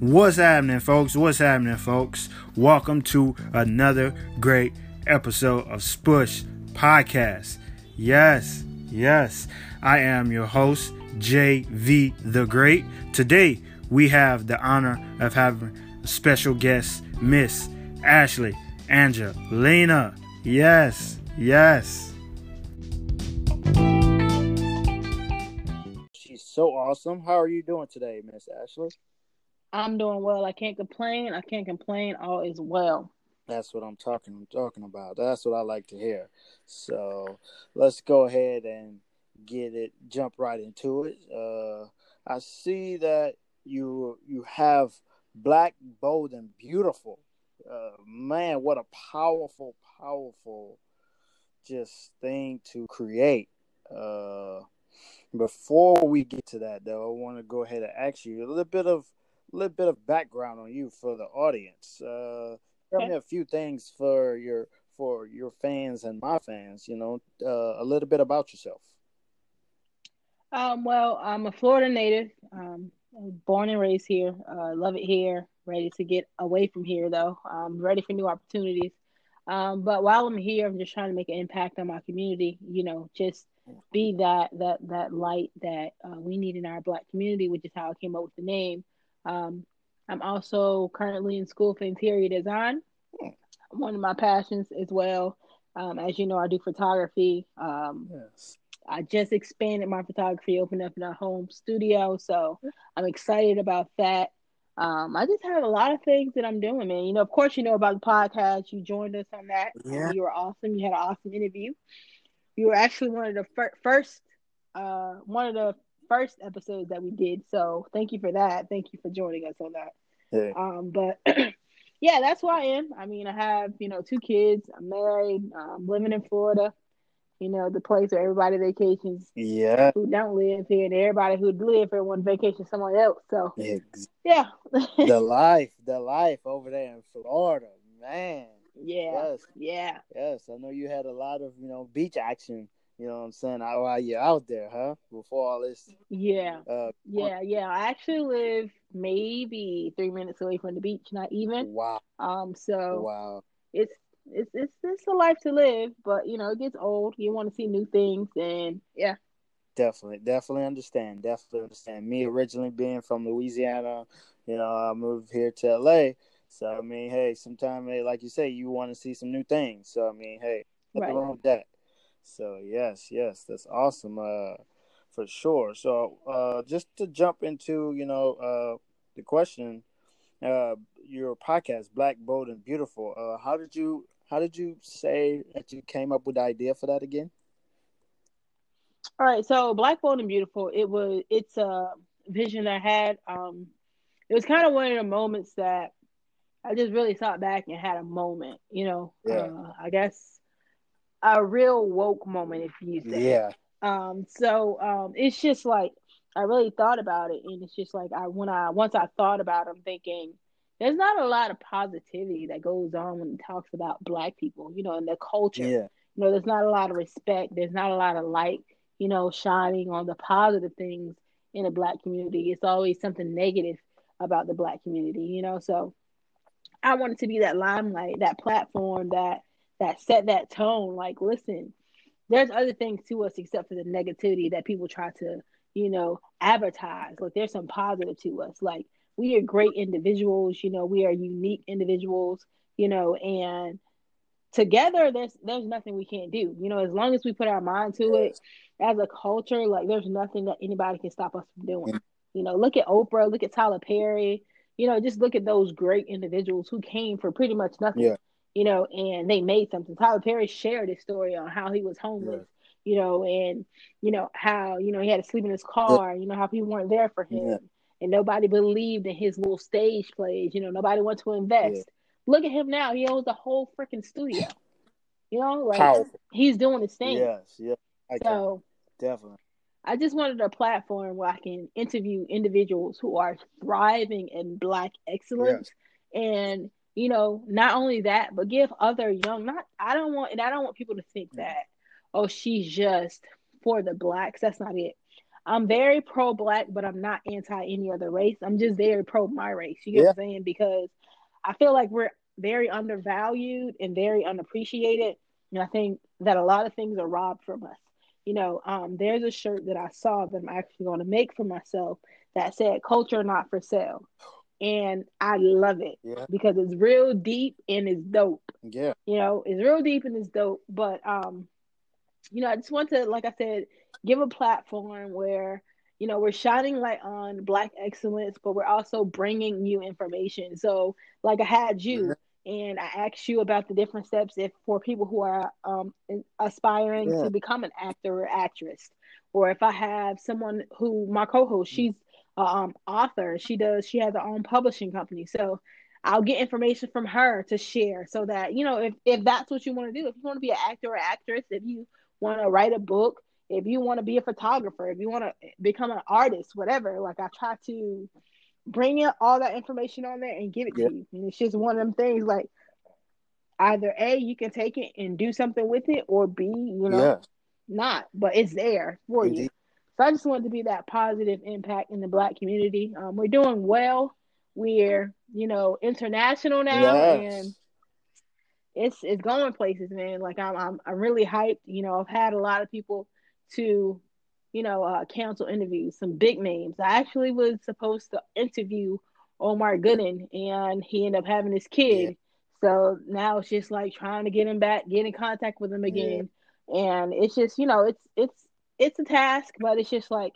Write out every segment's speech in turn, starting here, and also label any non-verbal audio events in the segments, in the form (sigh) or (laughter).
What's happening, folks? What's happening, folks? Welcome to another great episode of Spush Podcast. Yes, yes, I am your host, JV the Great. Today, we have the honor of having a special guest, Miss Ashley Angalina. Yes, yes. She's so awesome. How are you doing today, Miss Ashley? I'm doing well. I can't complain. I can't complain. All is well. That's what I'm talking talking about. That's what I like to hear. So let's go ahead and get it jump right into it. Uh I see that you you have black, bold, and beautiful. Uh man, what a powerful, powerful just thing to create. Uh before we get to that though, I want to go ahead and ask you a little bit of little bit of background on you for the audience. Uh, tell okay. me a few things for your for your fans and my fans. You know, uh, a little bit about yourself. Um, well, I'm a Florida native. Um, born and raised here. Uh, love it here. Ready to get away from here though. I'm ready for new opportunities. Um, but while I'm here, I'm just trying to make an impact on my community. You know, just be that that that light that uh, we need in our Black community, which is how I came up with the name. Um, I'm also currently in school for interior design. One of my passions as well. Um, as you know, I do photography. Um, yes. I just expanded my photography, opened up in a home studio. So I'm excited about that. Um, I just have a lot of things that I'm doing, man. You know, of course, you know about the podcast. You joined us on that. Yeah. you were awesome. You had an awesome interview. You were actually one of the fir- first, uh, one of the first episode that we did. So thank you for that. Thank you for joining us on that. Yeah. Um, but (clears throat) yeah, that's who I am. I mean, I have you know two kids. I'm married. I'm living in Florida. You know, the place where everybody vacations. Yeah. Who don't live here, and everybody who live here want vacation somewhere else. So yeah. the (laughs) life, the life over there in Florida, man. Yeah. Yes. Yeah. Yes, I know you had a lot of you know beach action you know what I'm saying? While you're out there, huh? Before all this. Yeah. Uh, yeah, yeah. I actually live maybe three minutes away from the beach, not even. Wow. Um. So. Wow. It's it's it's it's a life to live, but you know it gets old. You want to see new things, and yeah. Definitely, definitely understand. Definitely understand. Me originally being from Louisiana, you know, I moved here to LA. So I mean, hey, sometimes, hey, like you say, you want to see some new things. So I mean, hey, nothing right. wrong with that. So yes, yes, that's awesome. Uh, for sure. So uh, just to jump into you know uh, the question, uh, your podcast, Black, Bold, and Beautiful. Uh, how did you how did you say that you came up with the idea for that again? All right, so Black, Bold, and Beautiful. It was it's a vision I had. Um, it was kind of one of the moments that I just really thought back and had a moment. You know, yeah. uh, I guess a real woke moment, if you say. Yeah. Um. So um, it's just like I really thought about it, and it's just like I when I once I thought about, it, I'm thinking there's not a lot of positivity that goes on when it talks about Black people, you know, and the culture. Yeah. You know, there's not a lot of respect. There's not a lot of light, you know, shining on the positive things in the Black community. It's always something negative about the Black community, you know. So I wanted to be that limelight, that platform that that set that tone. Like, listen, there's other things to us except for the negativity that people try to, you know, advertise. Like, there's some positive to us. Like, we are great individuals. You know, we are unique individuals. You know, and together, there's there's nothing we can't do. You know, as long as we put our mind to it, as a culture, like there's nothing that anybody can stop us from doing. You know, look at Oprah, look at Tyler Perry. You know, just look at those great individuals who came for pretty much nothing. Yeah you know, and they made something. Tyler Perry shared his story on how he was homeless, yeah. you know, and you know how you know he had to sleep in his car, you know how people weren't there for him, yeah. and nobody believed in his little stage plays. You know, nobody wanted to invest. Look at him now; he owns the whole freaking studio. You know, like Powerful. he's doing his thing. Yes, yeah, I so definitely. I just wanted a platform where I can interview individuals who are thriving in Black excellence yes. and you know, not only that, but give other young not I don't want and I don't want people to think that, oh, she's just for the blacks. That's not it. I'm very pro black, but I'm not anti any other race. I'm just very pro my race. You get yeah. what I'm saying? Because I feel like we're very undervalued and very unappreciated. And I think that a lot of things are robbed from us. You know, um, there's a shirt that I saw that I'm actually going to make for myself that said "Culture Not for Sale," and I love it yeah. because it's real deep and it's dope. Yeah, you know, it's real deep and it's dope. But um, you know, I just want to, like I said, give a platform where you know we're shining light on black excellence but we're also bringing new information so like i had you mm-hmm. and i asked you about the different steps if for people who are um, aspiring yeah. to become an actor or actress or if i have someone who my co-host she's an um, author she does she has her own publishing company so I'll get information from her to share so that you know if, if that's what you want to do if you want to be an actor or actress if you want to write a book if you want to be a photographer, if you want to become an artist, whatever, like I try to bring in all that information on there and give it yep. to you. And it's just one of them things like either A, you can take it and do something with it, or B, you know, yeah. not, but it's there for Indeed. you. So I just wanted to be that positive impact in the black community. Um, we're doing well. We're, you know, international now yes. and it's it's going places, man. Like I'm I'm I'm really hyped. You know, I've had a lot of people to, you know, uh, cancel interviews, some big names. I actually was supposed to interview Omar Gooding, and he ended up having his kid. Yeah. So now it's just like trying to get him back, get in contact with him again, yeah. and it's just you know, it's it's it's a task, but it's just like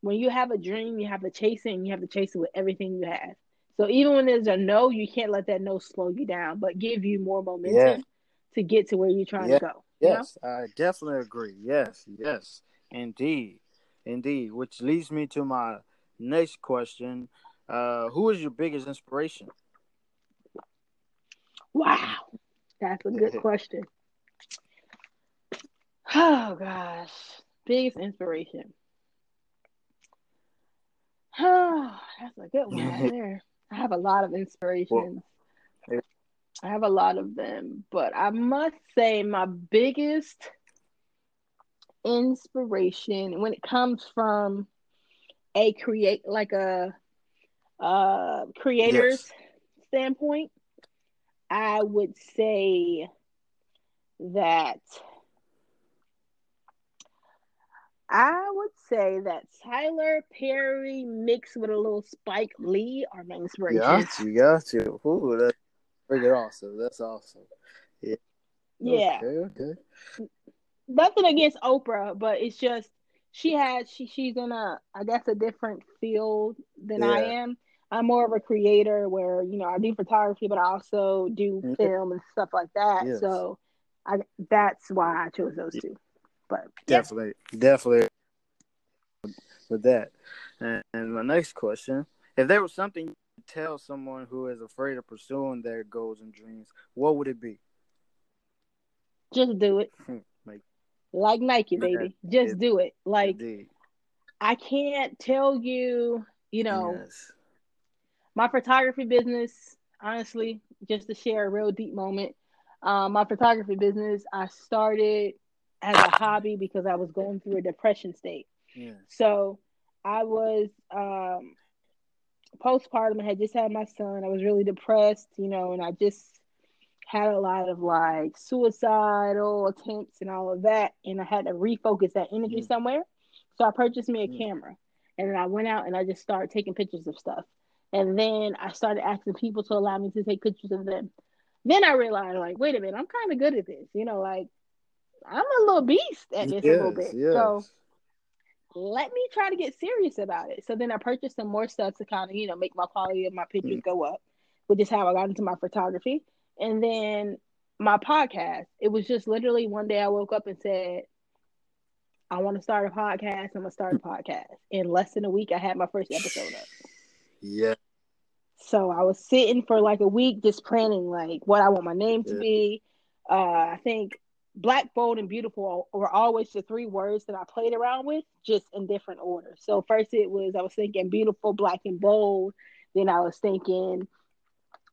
when you have a dream, you have to chase it, and you have to chase it with everything you have. So even when there's a no, you can't let that no slow you down, but give you more momentum yeah. to get to where you're trying to go. Yes, know? I definitely agree. Yes, yes, indeed, indeed. Which leads me to my next question: uh, Who is your biggest inspiration? Wow, that's a good (laughs) question. Oh gosh, biggest inspiration. Oh, (sighs) that's a good one right (laughs) there. I have a lot of inspirations. Well, I have a lot of them, but I must say my biggest inspiration when it comes from a create like a uh creator's yes. standpoint, I would say that I would say that Tyler Perry mixed with a little Spike Lee are my inspiration. Got you, got you. Ooh, that's Freaking awesome. That's awesome. Yeah. Yeah. Okay, okay. Nothing against Oprah, but it's just she has she she's in a I guess a different field than yeah. I am. I'm more of a creator where, you know, I do photography but I also do mm-hmm. film and stuff like that. Yes. So I that's why I chose those two. But definitely, yeah. definitely with that. And, and my next question, if there was something to tell someone who is afraid of pursuing their goals and dreams, what would it be? Just do it. Hmm, like, like Nike, baby. Yeah, Just it, do it. Like indeed. I can't tell you, you know, yes. my photography business, honestly, just to share a real deep moment. Um, my photography business, I started as a hobby because I was going through a depression state. Yeah. So I was um, postpartum. I had just had my son. I was really depressed, you know, and I just had a lot of like suicidal attempts and all of that. And I had to refocus that energy mm-hmm. somewhere. So I purchased me a mm-hmm. camera and then I went out and I just started taking pictures of stuff. And then I started asking people to allow me to take pictures of them. Then I realized, like, wait a minute, I'm kind of good at this. You know, like, I'm a little beast at this yes, a little bit. Yes. So let me try to get serious about it. So then I purchased some more stuff to kind of, you know, make my quality of my pictures mm. go up, which is how I got into my photography. And then my podcast, it was just literally one day I woke up and said, I want to start a podcast. I'm going to start a podcast. In less than a week, I had my first episode up. Yeah. So I was sitting for like a week just planning like what I want my name to yeah. be. Uh, I think black, bold, and beautiful were always the three words that I played around with, just in different order. So first it was I was thinking beautiful, black, and bold. Then I was thinking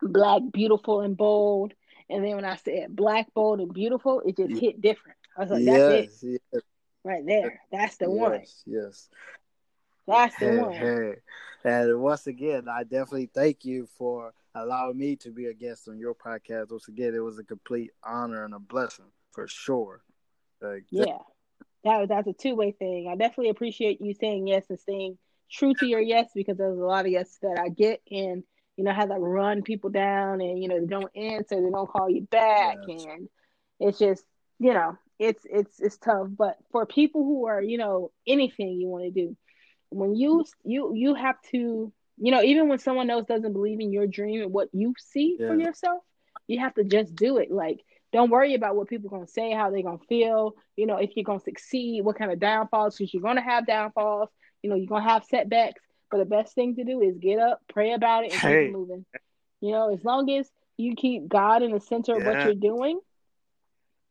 black, beautiful, and bold. And then when I said black, bold, and beautiful, it just hit different. I was like, that's yes, it. Yes. right there. That's the yes, one. Yes. That's the hey, one. Hey. And once again, I definitely thank you for allowing me to be a guest on your podcast. Once again, it was a complete honor and a blessing for sure. Like, yeah, that that's a two way thing. I definitely appreciate you saying yes and staying true to your yes because there's a lot of yes that I get and you know how to run people down and you know they don't answer, they don't call you back, yes. and it's just you know it's it's it's tough. But for people who are you know anything you want to do, when you you you have to you know even when someone else doesn't believe in your dream and what you see yeah. for yourself, you have to just do it. Like don't worry about what people are gonna say, how they're gonna feel. You know if you're gonna succeed, what kind of downfalls because you're gonna have downfalls. You know you're gonna have setbacks. But the best thing to do is get up, pray about it, and hey. keep moving. You know, as long as you keep God in the center yeah. of what you're doing,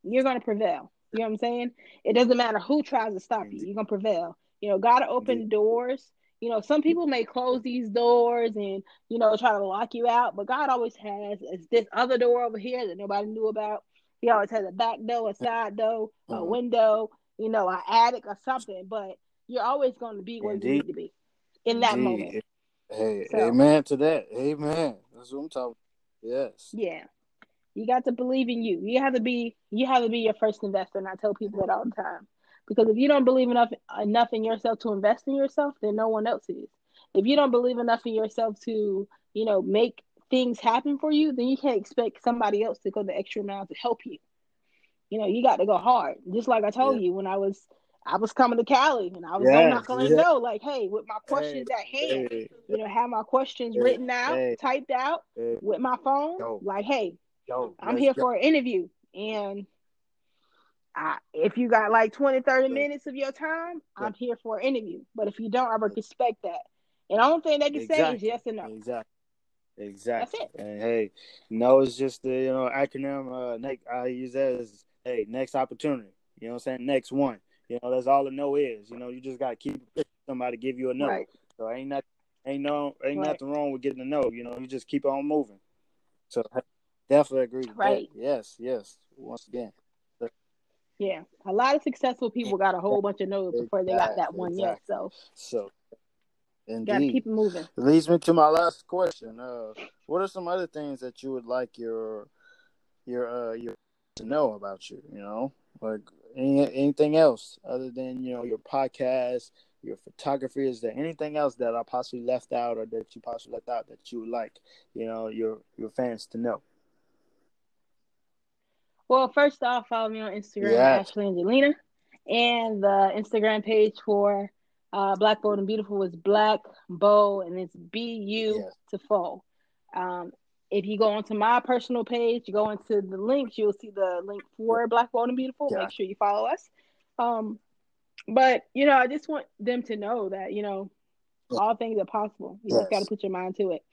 you're gonna prevail. You know what I'm saying? It doesn't matter who tries to stop you, you're gonna prevail. You know, God open Indeed. doors. You know, some people may close these doors and, you know, try to lock you out, but God always has this other door over here that nobody knew about. He always has a back door, a side door, a uh-huh. window, you know, an attic or something, but you're always going to be where Indeed. you need to be in that Indeed. moment. Hey, so, amen to that. Amen. That's what I'm talking. Yes. Yeah. You got to believe in you. You have to be you have to be your first investor, and I tell people that all the time. Because if you don't believe enough enough in yourself to invest in yourself, then no one else is. If you don't believe enough in yourself to, you know, make things happen for you, then you can't expect somebody else to go the extra mile to help you. You know, you got to go hard. Just like I told yeah. you when I was I was coming to Cali and I was yes, knock on the door like, hey, with my questions hey, at hand, hey, you know, have my questions hey, written out, typed out with my phone, yo, like, hey, yo, I'm here for an interview. And I, if you got like 20, 30 minutes of your time, I'm here for an interview. But if you don't, I would respect that. And the only thing they can exactly. say is yes or no. Exactly. Exactly. And hey, no, it's just the you know acronym. Uh, next, I use that as hey, next opportunity. You know what I'm saying? Next one. You know, that's all a no is. You know, you just gotta keep somebody give you a no. Right. So ain't nothing, ain't no ain't right. nothing wrong with getting a no. You know, you just keep on moving. So definitely agree. right. That. Yes. Yes. Once again. Yeah, a lot of successful people got a whole bunch of no's before they got that one exactly. yet. So, so indeed, gotta keep it moving. It leads me to my last question. Uh, what are some other things that you would like your your uh your to know about you? You know, like any, anything else other than you know your podcast, your photography? Is there anything else that I possibly left out or that you possibly left out that you would like you know your your fans to know? Well, first off, follow me on Instagram, yes. Ashley Angalina, and the Instagram page for uh, Black Bold and Beautiful was Black Bow, and it's B U yes. to Fo. Um, if you go onto my personal page, you go into the links, you'll see the link for Black Bold and Beautiful. Yeah. Make sure you follow us. Um, but you know, I just want them to know that you know all things are possible. You yes. just got to put your mind to it,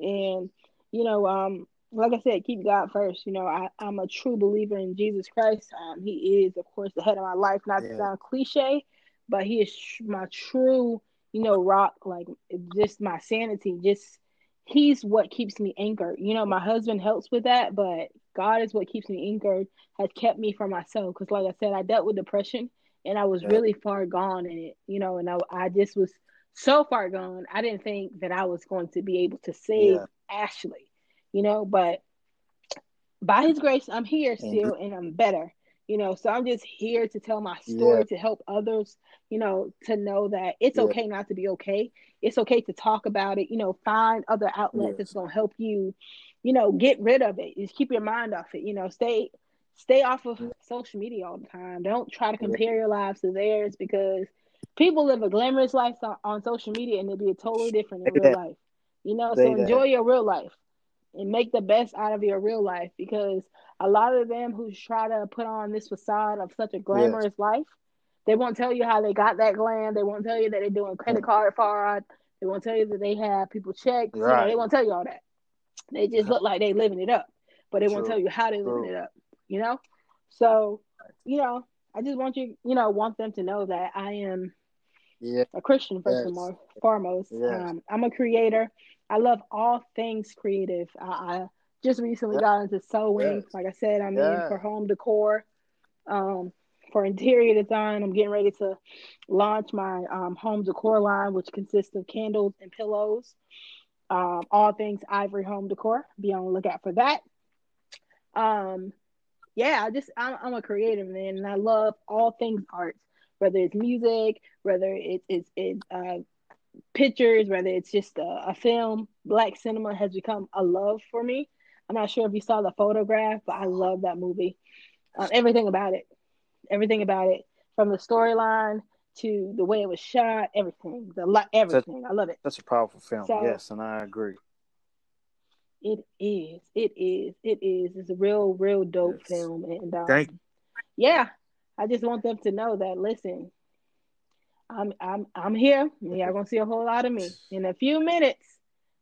and you know, um, like I said, keep God first. You know, I, I'm a true believer in Jesus Christ. Um, he is, of course, the head of my life. Not yeah. to sound cliche, but He is my true, you know, rock. Like just my sanity. Just He's what keeps me anchored. You know, my husband helps with that, but God is what keeps me anchored. Has kept me from myself. Because, like I said, I dealt with depression, and I was yeah. really far gone in it. You know, and I, I just was so far gone. I didn't think that I was going to be able to save yeah. Ashley you know, but by his grace, I'm here still and I'm better, you know. So I'm just here to tell my story yeah. to help others, you know, to know that it's yeah. okay not to be okay. It's okay to talk about it, you know, find other outlets that's gonna help you, you know, get rid of it. Just keep your mind off it, you know, stay stay off of social media all the time. Don't try to compare your lives to theirs because people live a glamorous life on, on social media and it'll be a totally different in real life. You know, so enjoy your real life and make the best out of your real life because a lot of them who try to put on this facade of such a glamorous yes. life, they won't tell you how they got that glam. They won't tell you that they're doing credit card fraud. They won't tell you that they have people checked. Right. You know, they won't tell you all that. They just look like they living it up, but they True. won't tell you how they living it up. You know, so you know, I just want you, you know, want them to know that I am yeah. a Christian first yes. and foremost. Yes. Um, I'm a creator. I love all things creative. I, I just recently got into sewing. Yes. Like I said, I'm in for home decor. Um, for interior design. I'm getting ready to launch my um, home decor line, which consists of candles and pillows. Um, all things Ivory Home Decor. Be on the lookout for that. Um, yeah, I just I'm, I'm a creative man, and I love all things art, whether it's music, whether it's it's it, uh, pictures, whether it's just a, a film. Black cinema has become a love for me. I'm not sure if you saw the photograph, but I love that movie. Um, everything about it, everything about it, from the storyline to the way it was shot, everything, the lot, everything. I love it. That's a powerful film. So, yes, and I agree. It is. It is. It is. It's a real, real dope yes. film, and um, Thank- yeah, I just want them to know that. Listen, I'm, I'm, I'm here. Y'all gonna see a whole lot of me (laughs) in a few minutes.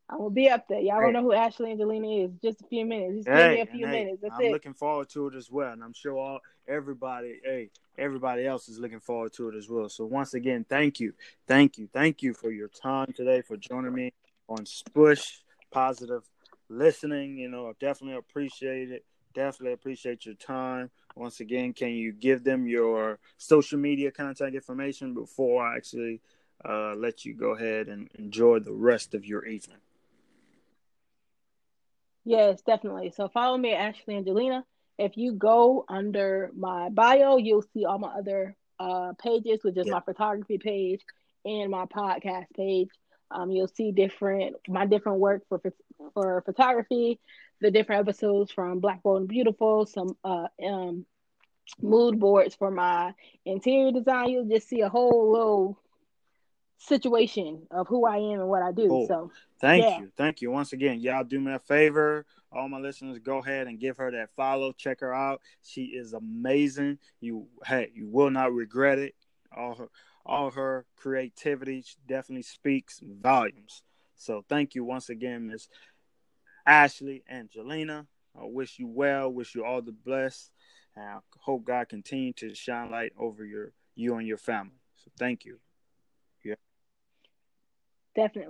I will be up there. Y'all hey. don't know who Ashley Angalina is. Just a few minutes. Just hey, give me a few minutes. That's I'm it. looking forward to it as well, and I'm sure all everybody, hey, everybody else is looking forward to it as well. So once again, thank you, thank you, thank you for your time today for joining me on Spush Positive Listening. You know, I definitely appreciate it. Definitely appreciate your time. Once again, can you give them your social media contact information before I actually uh, let you go ahead and enjoy the rest of your evening? Yes, definitely. So follow me at Ashley Angalina. If you go under my bio, you'll see all my other uh, pages, which is yeah. my photography page and my podcast page. Um, you'll see different my different work for for photography, the different episodes from Black Bold and Beautiful, some uh, um, mood boards for my interior design. You'll just see a whole little situation of who I am and what I do. Cool. So thank yeah. you. Thank you. Once again, y'all do me a favor. All my listeners, go ahead and give her that follow. Check her out. She is amazing. You hey, you will not regret it. All her all her creativity definitely speaks volumes. So thank you once again, Miss Ashley Angalina. I wish you well, wish you all the best, and I hope God continue to shine light over your you and your family. So thank you. Yeah. Definitely.